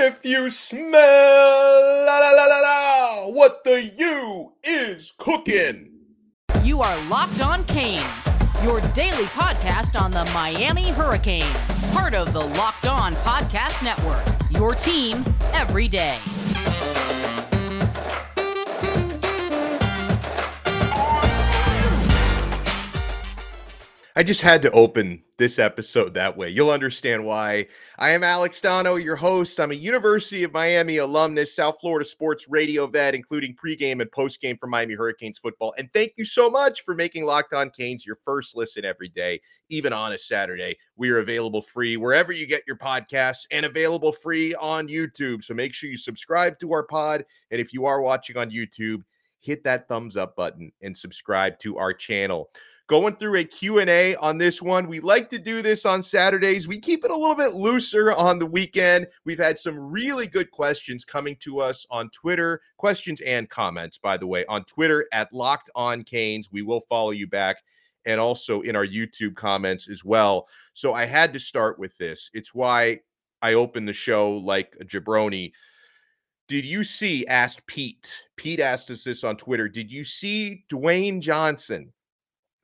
If you smell la la la la la, what the U is cooking. You are Locked On Canes, your daily podcast on the Miami Hurricanes, part of the Locked On Podcast Network. Your team every day. I just had to open this episode that way. You'll understand why. I am Alex Donno, your host. I'm a University of Miami alumnus, South Florida sports radio vet, including pregame and postgame for Miami Hurricanes football. And thank you so much for making Locked On Canes your first listen every day, even on a Saturday. We are available free wherever you get your podcasts and available free on YouTube. So make sure you subscribe to our pod. And if you are watching on YouTube, hit that thumbs up button and subscribe to our channel going through a Q&A on this one. We like to do this on Saturdays. We keep it a little bit looser on the weekend. We've had some really good questions coming to us on Twitter, questions and comments, by the way, on Twitter at Locked On Canes. We will follow you back and also in our YouTube comments as well. So I had to start with this. It's why I opened the show like a jabroni. Did you see, asked Pete, Pete asked us this on Twitter, did you see Dwayne Johnson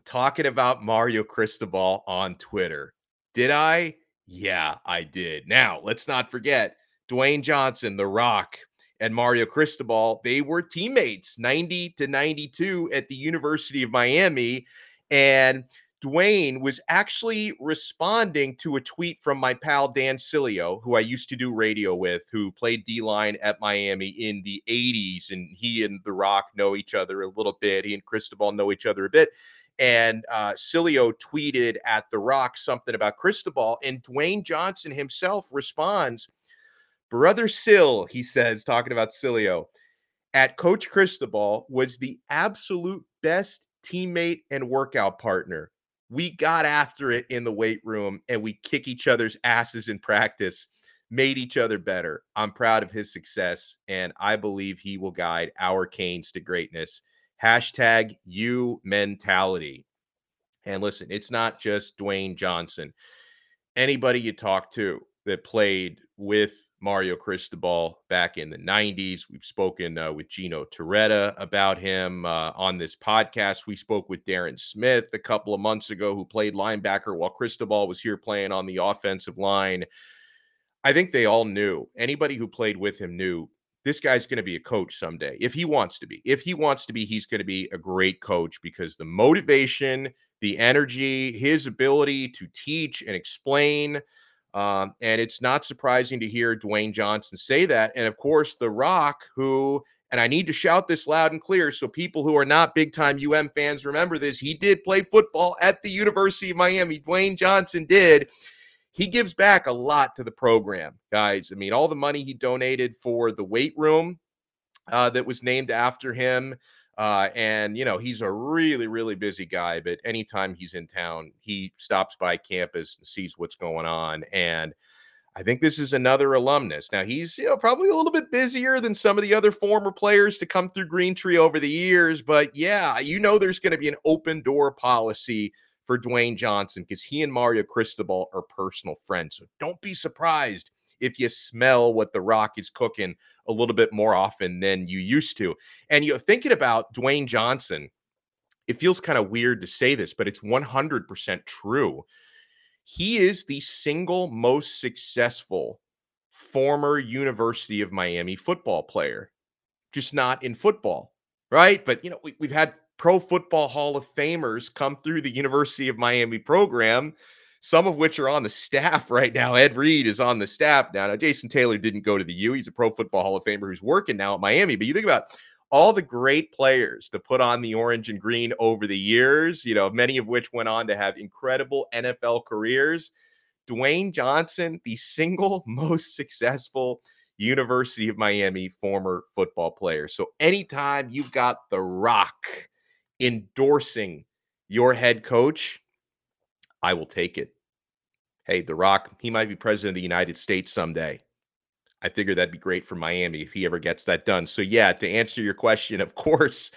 talking about Mario Cristobal on Twitter. Did I? Yeah, I did. Now, let's not forget Dwayne Johnson, The Rock, and Mario Cristobal. They were teammates 90 to 92 at the University of Miami. And Dwayne was actually responding to a tweet from my pal Dan Sileo, who I used to do radio with, who played D line at Miami in the 80s. And he and The Rock know each other a little bit. He and Cristobal know each other a bit. And uh, Sileo tweeted at The Rock something about Cristobal, and Dwayne Johnson himself responds, Brother Sill, he says, talking about Sileo, at Coach Cristobal was the absolute best teammate and workout partner. We got after it in the weight room and we kick each other's asses in practice, made each other better. I'm proud of his success, and I believe he will guide our Canes to greatness hashtag you mentality. And listen, it's not just Dwayne Johnson. Anybody you talk to that played with Mario Cristobal back in the 90s. We've spoken uh, with Gino Torretta about him uh, on this podcast. We spoke with Darren Smith a couple of months ago, who played linebacker while Cristobal was here playing on the offensive line. I think they all knew, anybody who played with him knew this guy's going to be a coach someday if he wants to be. If he wants to be, he's going to be a great coach because the motivation, the energy, his ability to teach and explain. Um, and it's not surprising to hear Dwayne Johnson say that. And of course, The Rock, who, and I need to shout this loud and clear so people who are not big time UM fans remember this, he did play football at the University of Miami. Dwayne Johnson did he gives back a lot to the program, guys. I mean, all the money he donated for the weight room uh, that was named after him. Uh, and, you know, he's a really, really busy guy, but anytime he's in town, he stops by campus and sees what's going on. And I think this is another alumnus. Now, he's, you know, probably a little bit busier than some of the other former players to come through Green Tree over the years. But yeah, you know, there's going to be an open door policy for Dwayne Johnson because he and Mario Cristobal are personal friends. So don't be surprised if you smell what The Rock is cooking a little bit more often than you used to. And you're thinking about Dwayne Johnson, it feels kind of weird to say this, but it's 100% true. He is the single most successful former University of Miami football player, just not in football, right? But, you know, we, have had Pro Football Hall of Famers come through the University of Miami program, some of which are on the staff right now. Ed Reed is on the staff now. Now, Jason Taylor didn't go to the U. He's a Pro Football Hall of Famer who's working now at Miami. But you think about all the great players to put on the orange and green over the years, you know, many of which went on to have incredible NFL careers. Dwayne Johnson, the single most successful University of Miami former football player. So anytime you've got The Rock endorsing your head coach, I will take it. Hey, The Rock, he might be president of the United States someday. I figure that'd be great for Miami if he ever gets that done. So, yeah, to answer your question, of course,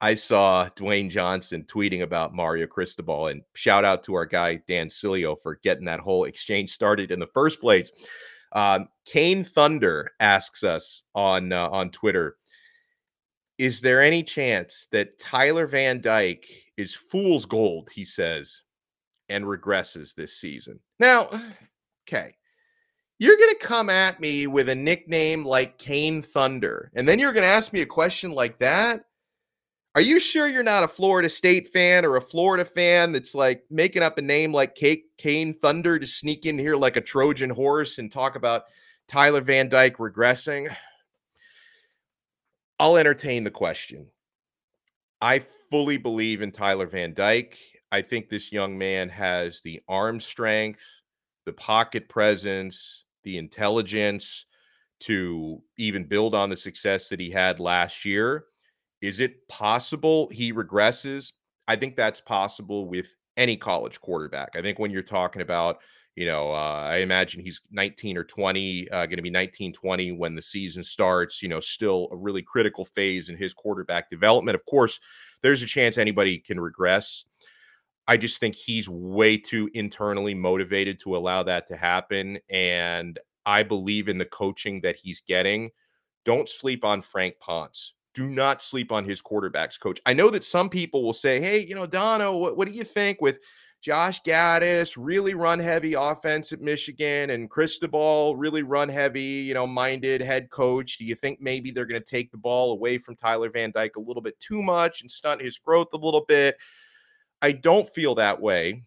I saw Dwayne Johnson tweeting about Mario Cristobal. And shout out to our guy, Dan Sileo, for getting that whole exchange started in the first place. Um, Kane Thunder asks us on uh, on Twitter: Is there any chance that Tyler Van Dyke is fool's gold? He says, and regresses this season. Now, okay, you're going to come at me with a nickname like Kane Thunder, and then you're going to ask me a question like that. Are you sure you're not a Florida State fan or a Florida fan that's like making up a name like Kane Thunder to sneak in here like a Trojan horse and talk about Tyler Van Dyke regressing? I'll entertain the question. I fully believe in Tyler Van Dyke. I think this young man has the arm strength, the pocket presence, the intelligence to even build on the success that he had last year. Is it possible he regresses? I think that's possible with any college quarterback. I think when you're talking about, you know, uh, I imagine he's 19 or 20, uh, going to be 19, 20 when the season starts, you know, still a really critical phase in his quarterback development. Of course, there's a chance anybody can regress. I just think he's way too internally motivated to allow that to happen. And I believe in the coaching that he's getting. Don't sleep on Frank Ponce do not sleep on his quarterbacks coach. I know that some people will say, hey, you know, Donno, what, what do you think with Josh Gattis, really run heavy offense at Michigan, and Cristobal, really run heavy, you know, minded head coach. Do you think maybe they're going to take the ball away from Tyler Van Dyke a little bit too much and stunt his growth a little bit? I don't feel that way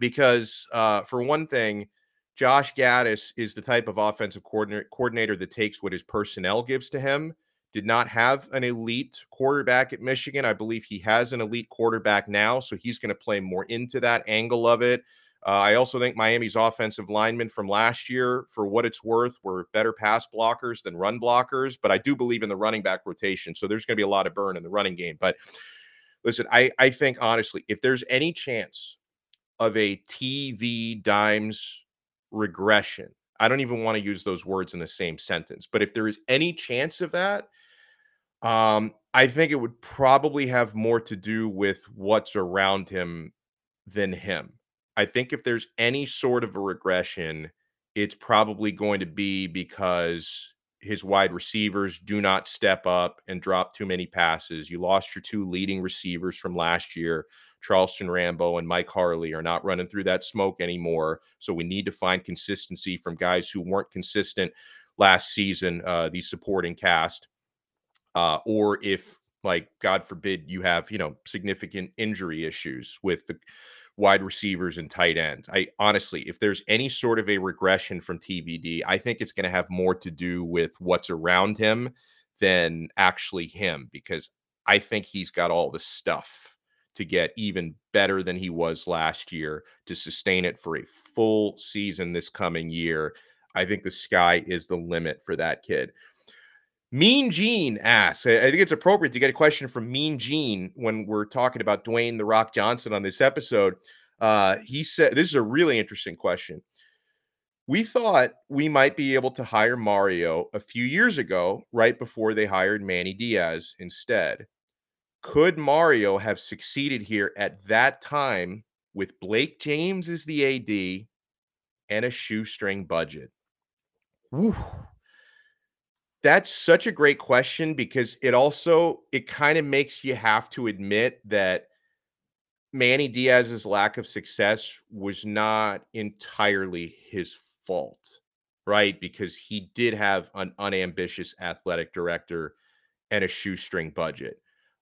because, uh, for one thing, Josh Gattis is the type of offensive coordinator, coordinator that takes what his personnel gives to him did not have an elite quarterback at Michigan. I believe he has an elite quarterback now, so he's going to play more into that angle of it. Uh, I also think Miami's offensive linemen from last year, for what it's worth, were better pass blockers than run blockers. But I do believe in the running back rotation, so there's going to be a lot of burn in the running game. But listen, I I think honestly, if there's any chance of a TV dimes regression, I don't even want to use those words in the same sentence. But if there is any chance of that, um, I think it would probably have more to do with what's around him than him. I think if there's any sort of a regression, it's probably going to be because his wide receivers do not step up and drop too many passes. You lost your two leading receivers from last year. Charleston Rambo and Mike Harley are not running through that smoke anymore. So we need to find consistency from guys who weren't consistent last season, uh, the supporting cast uh, or if like God forbid you have you know significant injury issues with the wide receivers and tight ends. I honestly, if there's any sort of a regression from TVD, I think it's going to have more to do with what's around him than actually him because I think he's got all the stuff to get even better than he was last year to sustain it for a full season this coming year. I think the sky is the limit for that kid. Mean Gene asks, I think it's appropriate to get a question from Mean Gene when we're talking about Dwayne The Rock Johnson on this episode. Uh, he said, This is a really interesting question. We thought we might be able to hire Mario a few years ago, right before they hired Manny Diaz instead. Could Mario have succeeded here at that time with Blake James as the AD and a shoestring budget? Woo that's such a great question because it also it kind of makes you have to admit that Manny Diaz's lack of success was not entirely his fault, right? Because he did have an unambitious athletic director and a shoestring budget.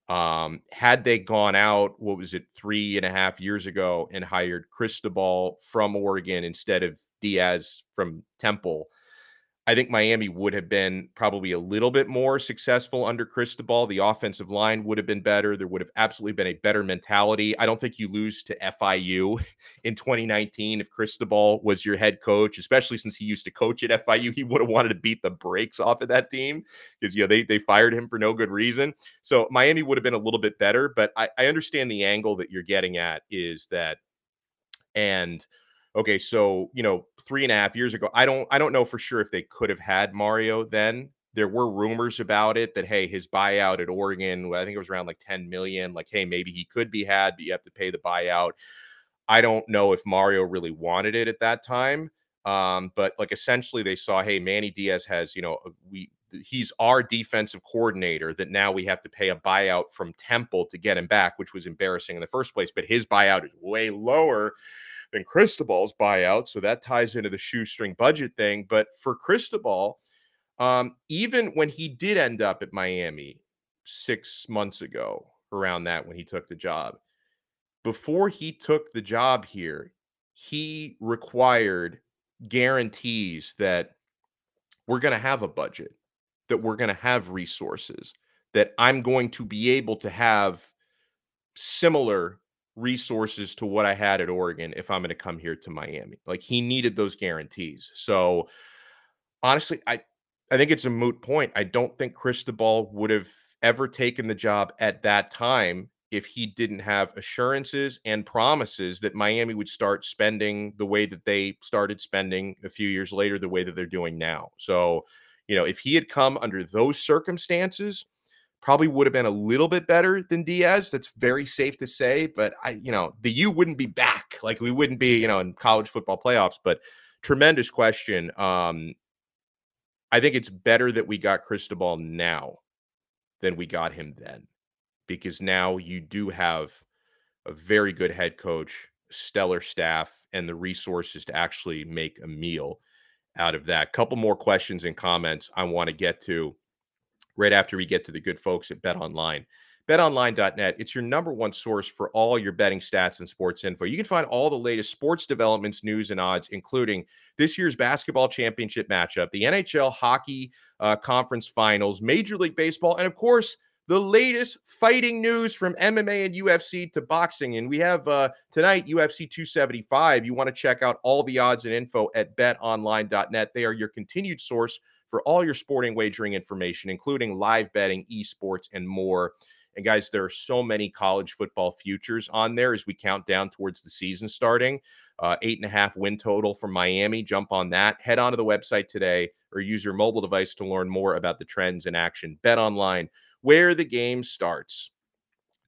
Um, had they gone out, what was it, three and a half years ago, and hired Cristobal from Oregon instead of Diaz from Temple, I think Miami would have been probably a little bit more successful under Cristobal. The offensive line would have been better. There would have absolutely been a better mentality. I don't think you lose to FIU in 2019 if Cristobal was your head coach, especially since he used to coach at FIU. He would have wanted to beat the brakes off of that team because you know they they fired him for no good reason. So Miami would have been a little bit better, but I, I understand the angle that you're getting at is that and okay, so you know, three and a half years ago, I don't I don't know for sure if they could have had Mario then. There were rumors about it that hey, his buyout at Oregon, I think it was around like 10 million. Like, hey, maybe he could be had, but you have to pay the buyout. I don't know if Mario really wanted it at that time. Um, but like essentially they saw, hey, Manny Diaz has, you know, we he's our defensive coordinator that now we have to pay a buyout from Temple to get him back, which was embarrassing in the first place. But his buyout is way lower than Cristobal's buyout. So that ties into the shoestring budget thing. But for Cristobal, um, even when he did end up at Miami six months ago, around that when he took the job, before he took the job here, he required guarantees that we're going to have a budget that we're going to have resources, that I'm going to be able to have similar resources to what I had at Oregon if I'm going to come here to Miami. Like he needed those guarantees. So honestly, I I think it's a moot point. I don't think Cristobal would have ever taken the job at that time if he didn't have assurances and promises that Miami would start spending the way that they started spending a few years later, the way that they're doing now. So you know, if he had come under those circumstances, probably would have been a little bit better than Diaz. That's very safe to say. But I, you know, the U wouldn't be back. Like we wouldn't be, you know, in college football playoffs. But tremendous question. Um, I think it's better that we got Cristobal now than we got him then, because now you do have a very good head coach, stellar staff, and the resources to actually make a meal out of that. Couple more questions and comments I want to get to right after we get to the good folks at Bet Online. BetOnline.net, it's your number one source for all your betting stats and sports info. You can find all the latest sports developments, news, and odds, including this year's basketball championship matchup, the NHL hockey uh, conference finals, Major League Baseball, and of course, the latest fighting news from MMA and UFC to boxing. And we have uh, tonight UFC 275. You want to check out all the odds and info at betonline.net. They are your continued source for all your sporting wagering information, including live betting, esports, and more. And guys, there are so many college football futures on there as we count down towards the season starting. Uh, eight and a half win total from Miami. Jump on that. Head on to the website today or use your mobile device to learn more about the trends in action. Bet online where the game starts.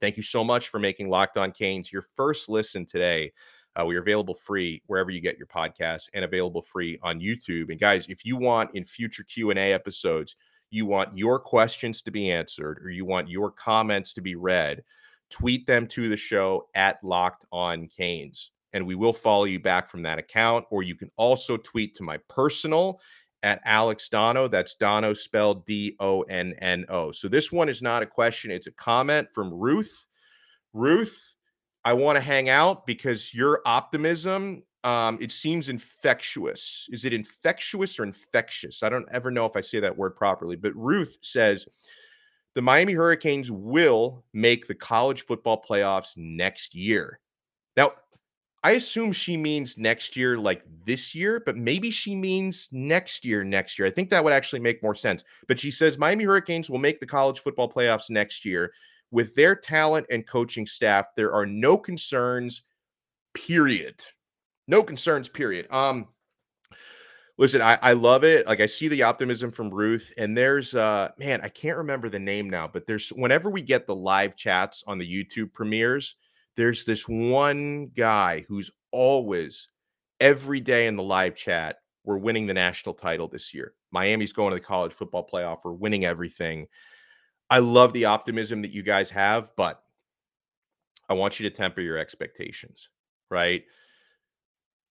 Thank you so much for making Locked On Canes your first listen today. Uh, we are available free wherever you get your podcasts and available free on YouTube. And guys, if you want in future Q&A episodes, you want your questions to be answered or you want your comments to be read, tweet them to the show at Locked On Canes. And we will follow you back from that account. Or you can also tweet to my personal at Alex Donno. That's Donno spelled D O N N O. So this one is not a question, it's a comment from Ruth. Ruth, I want to hang out because your optimism um, it seems infectious. Is it infectious or infectious? I don't ever know if I say that word properly, but Ruth says the Miami Hurricanes will make the college football playoffs next year. Now, I assume she means next year, like this year, but maybe she means next year, next year. I think that would actually make more sense. But she says Miami Hurricanes will make the college football playoffs next year. With their talent and coaching staff, there are no concerns, period. No concerns, period. Um, listen, I, I love it. Like I see the optimism from Ruth, and there's uh man, I can't remember the name now, but there's whenever we get the live chats on the YouTube premieres there's this one guy who's always every day in the live chat we're winning the national title this year miami's going to the college football playoff we're winning everything i love the optimism that you guys have but i want you to temper your expectations right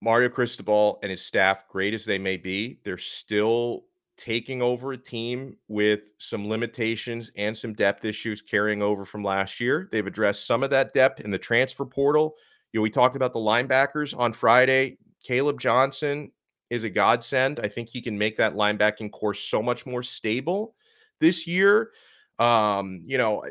mario cristobal and his staff great as they may be they're still taking over a team with some limitations and some depth issues carrying over from last year. They've addressed some of that depth in the transfer portal. You know, we talked about the linebackers on Friday. Caleb Johnson is a godsend. I think he can make that linebacking course so much more stable this year. Um, you know,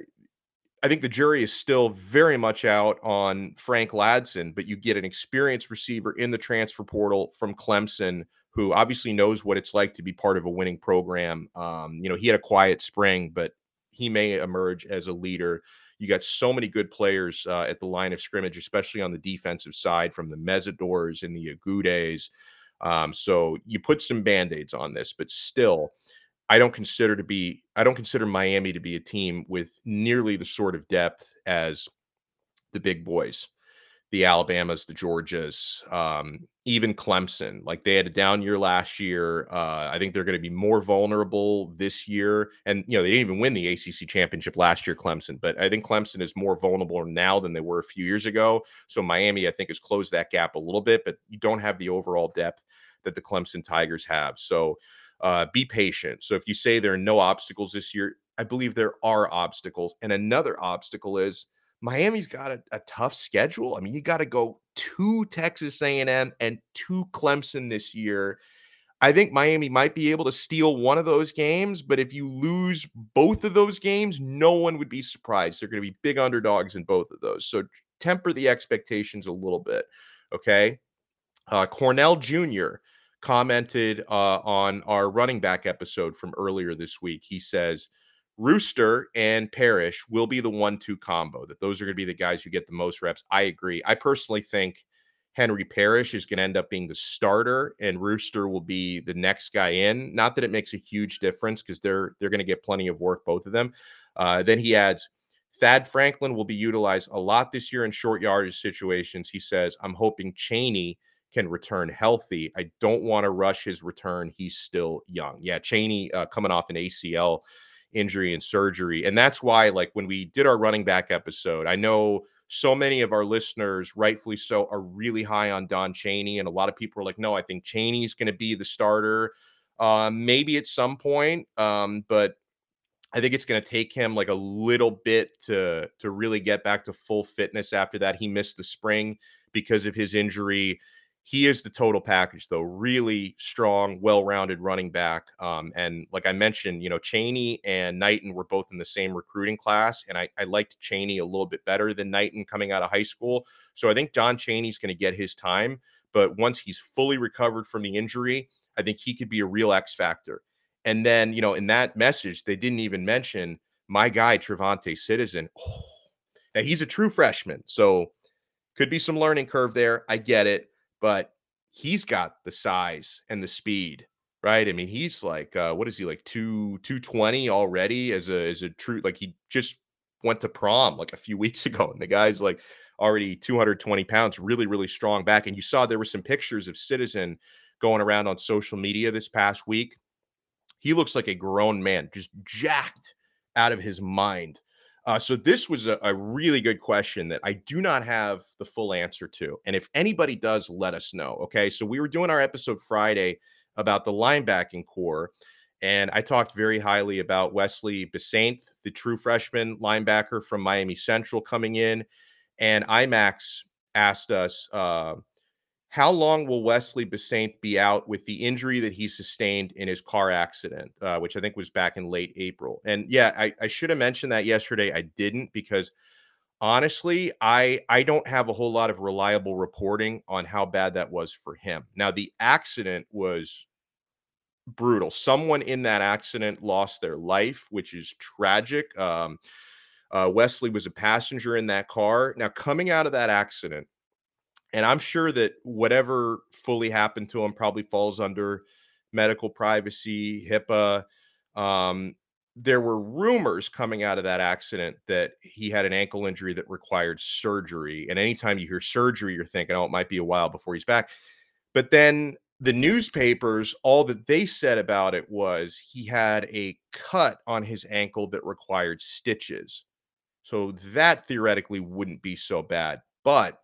I think the jury is still very much out on Frank Ladson, but you get an experienced receiver in the transfer portal from Clemson who obviously knows what it's like to be part of a winning program. Um, you know, he had a quiet spring, but he may emerge as a leader. You got so many good players uh, at the line of scrimmage, especially on the defensive side from the Mesidors and the Agudes. Um, so you put some band-aids on this, but still, I don't consider to be I don't consider Miami to be a team with nearly the sort of depth as the big boys. the Alabamas, the Georgias, um, even Clemson. Like they had a down year last year. Uh, I think they're going to be more vulnerable this year. And, you know, they didn't even win the ACC championship last year, Clemson, but I think Clemson is more vulnerable now than they were a few years ago. So Miami, I think, has closed that gap a little bit, but you don't have the overall depth that the Clemson Tigers have. So uh, be patient. So if you say there are no obstacles this year, I believe there are obstacles. And another obstacle is, Miami's got a, a tough schedule. I mean, you got to go to Texas A&M and to Clemson this year. I think Miami might be able to steal one of those games, but if you lose both of those games, no one would be surprised. They're going to be big underdogs in both of those. So temper the expectations a little bit. Okay. Uh, Cornell Jr. commented uh, on our running back episode from earlier this week. He says, Rooster and Parrish will be the one two combo, that those are going to be the guys who get the most reps. I agree. I personally think Henry Parrish is going to end up being the starter and Rooster will be the next guy in. Not that it makes a huge difference because they're they're going to get plenty of work, both of them. Uh, then he adds Thad Franklin will be utilized a lot this year in short yardage situations. He says, I'm hoping Chaney can return healthy. I don't want to rush his return. He's still young. Yeah, Chaney uh, coming off an ACL injury and surgery. And that's why, like, when we did our running back episode, I know so many of our listeners, rightfully so, are really high on Don Chaney. And a lot of people are like, no, I think Chaney's going to be the starter. Uh, maybe at some point, um, but I think it's going to take him like a little bit to to really get back to full fitness after that. He missed the spring because of his injury he is the total package, though. Really strong, well-rounded running back. Um, and like I mentioned, you know, Chaney and Knighton were both in the same recruiting class, and I, I liked Chaney a little bit better than Knighton coming out of high school. So I think Don Chaney's going to get his time, but once he's fully recovered from the injury, I think he could be a real X factor. And then, you know, in that message, they didn't even mention my guy TreVonte Citizen. Oh, now he's a true freshman, so could be some learning curve there. I get it but he's got the size and the speed, right? I mean, he's like, uh, what is he like two two twenty already as a as a true like he just went to prom like a few weeks ago, and the guy's like already 220 pounds, really, really strong back. And you saw there were some pictures of Citizen going around on social media this past week. He looks like a grown man, just jacked out of his mind. Uh, so this was a, a, really good question that I do not have the full answer to. And if anybody does, let us know. Okay. So we were doing our episode Friday about the linebacking corps. And I talked very highly about Wesley Bissainthe, the true freshman linebacker from Miami Central coming in. And IMAX asked us, uh, how long will Wesley Bissainthe be out with the injury that he sustained in his car accident, uh, which I think was back in late April? And yeah, I, I should have mentioned that yesterday. I didn't because honestly, I I don't have a whole lot of reliable reporting on how bad that was for him. Now, the accident was brutal. Someone in that accident lost their life, which is tragic. Um, uh, Wesley was a passenger in that car. Now, coming out of that accident, and I'm sure that whatever fully happened to him probably falls under medical privacy, HIPAA. Um, there were rumors coming out of that accident that he had an ankle injury that required surgery. And anytime you hear surgery, you're thinking, oh, it might be a while before he's back. But then the newspapers, all that they said about it was he had a cut on his ankle that required stitches. So that theoretically wouldn't be so bad. But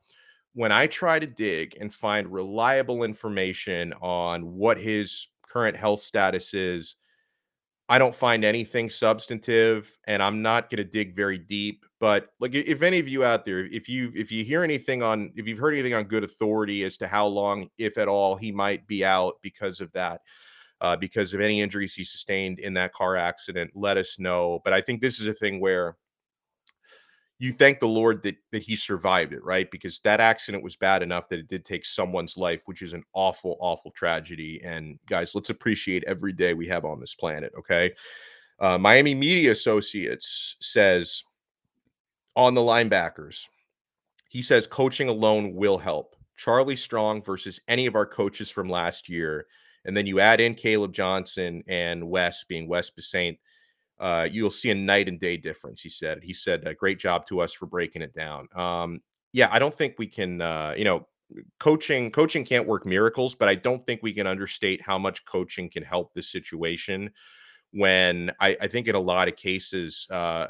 when I try to dig and find reliable information on what his current health status is, I don't find anything substantive and I'm not going to dig very deep, but like if any of you out there if you if you hear anything on if you've heard anything on good authority as to how long if at all he might be out because of that uh, because of any injuries he sustained in that car accident, let us know. But I think this is a thing where you thank the Lord that that he survived it, right? Because that accident was bad enough that it did take someone's life, which is an awful, awful tragedy. And guys, let's appreciate every day we have on this planet. Okay. Uh, Miami Media Associates says on the linebackers, he says coaching alone will help. Charlie Strong versus any of our coaches from last year. And then you add in Caleb Johnson and Wes being Wes Bissainthe uh, you'll see a night and day difference. He said. He said, "A great job to us for breaking it down." Um, yeah, I don't think we can. Uh, you know, coaching coaching can't work miracles, but I don't think we can understate how much coaching can help this situation. When I, I think in a lot of cases, uh,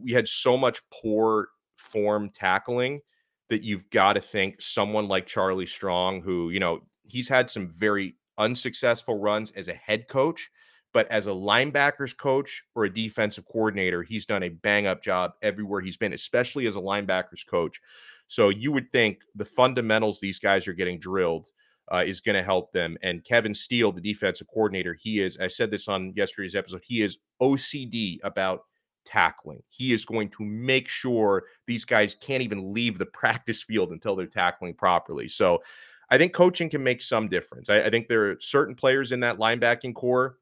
we had so much poor form tackling that you've got to think someone like Charlie Strong, who you know he's had some very unsuccessful runs as a head coach, but as a linebackers coach or a defensive coordinator, he's done a bang up job everywhere he's been, especially as a linebackers coach. So you would think the fundamentals these guys are getting drilled uh, is going to help them. And Kevin Steele, the defensive coordinator, he is, I said this on yesterday's episode, he is OCD about tackling. He is going to make sure these guys can't even leave the practice field until they're tackling properly. So I think coaching can make some difference. I, I think there are certain players in that linebacking corps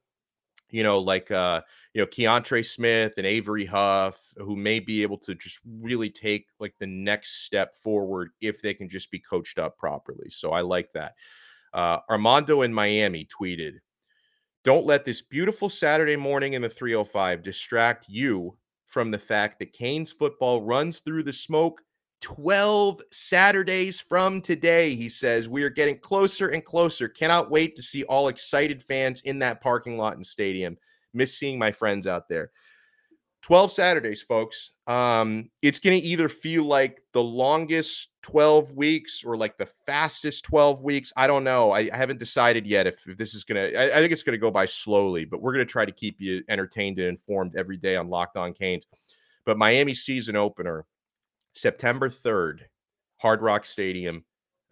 you know, like uh, you know, Keontra Smith and Avery Huff, who may be able to just really take like the next step forward if they can just be coached up properly. So I like that. Uh, Armando in Miami tweeted, "Don't let this beautiful Saturday morning in the 305 distract you from the fact that Canes football runs through the smoke 12 Saturdays from today, he says. We are getting closer and closer. Cannot wait to see all excited fans in that parking lot and stadium. Miss seeing my friends out there. 12 Saturdays, folks. Um, it's going to either feel like the longest 12 weeks or like the fastest 12 weeks. I don't know. I, I haven't decided yet if, if this is going to, I think it's going to go by slowly, but we're going to try to keep you entertained and informed every day on Locked On Canes. But Miami season opener September 3rd, Hard Rock Stadium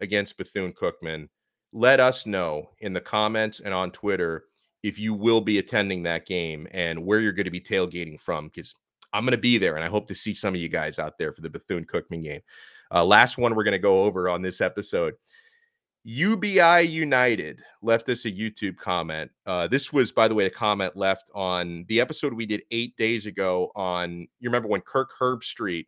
against Bethune Cookman. Let us know in the comments and on Twitter if you will be attending that game and where you're going to be tailgating from because I'm going to be there and I hope to see some of you guys out there for the Bethune Cookman game. Uh, last one we're going to go over on this episode. UBI United left us a YouTube comment. Uh, this was, by the way, a comment left on the episode we did eight days ago on, you remember when Kirk Herbstreit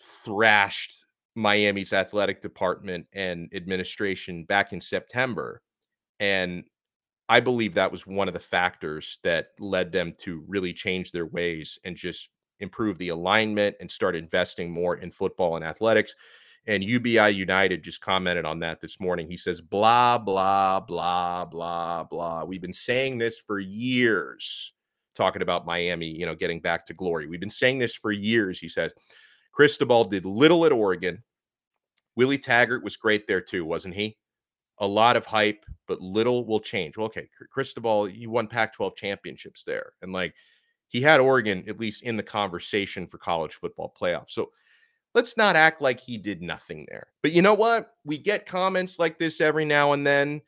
thrashed Miami's athletic department and administration back in September. And I believe that was one of the factors that led them to really change their ways and just improve the alignment and start investing more in football and athletics. And UBI United just commented on that this morning. He says, blah, blah, blah, blah, blah. We've been saying this for years, talking about Miami, you know, getting back to glory. We've been saying this for years, he says. Cristobal did little at Oregon. Willie Taggart was great there too, wasn't he? A lot of hype, but little will change. Well, okay, Cristobal, you won Pac 12 championships there. And like he had Oregon at least in the conversation for college football playoffs. So let's not act like he did nothing there. But you know what? We get comments like this every now and then.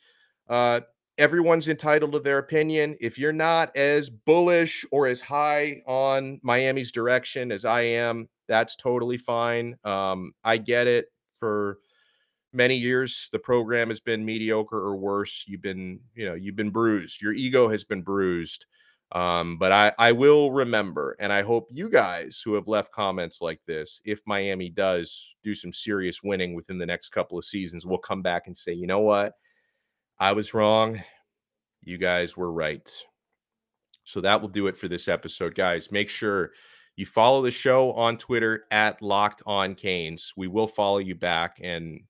Uh, everyone's entitled to their opinion. If you're not as bullish or as high on Miami's direction as I am, that's totally fine. Um, I get it. For many years, the program has been mediocre or worse. You've been, you know, you've been bruised. Your ego has been bruised. Um, but I, I will remember, and I hope you guys who have left comments like this, if Miami does do some serious winning within the next couple of seasons, we'll come back and say, you know what? I was wrong. You guys were right. So that will do it for this episode, guys. Make sure you follow the show on Twitter at Locked On Canes. We will follow you back. And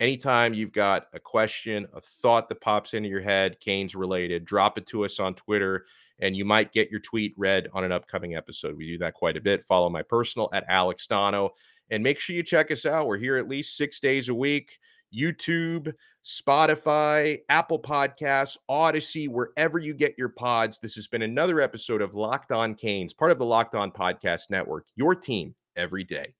anytime you've got a question, a thought that pops into your head, Canes related, drop it to us on Twitter and you might get your tweet read on an upcoming episode. We do that quite a bit. Follow my personal at Alex Donno and make sure you check us out. We're here at least six days a week. YouTube, Spotify, Apple Podcasts, Audacy, wherever you get your pods. This has been another episode of Locked On Canes, part of the Locked On Podcast Network, your team every day.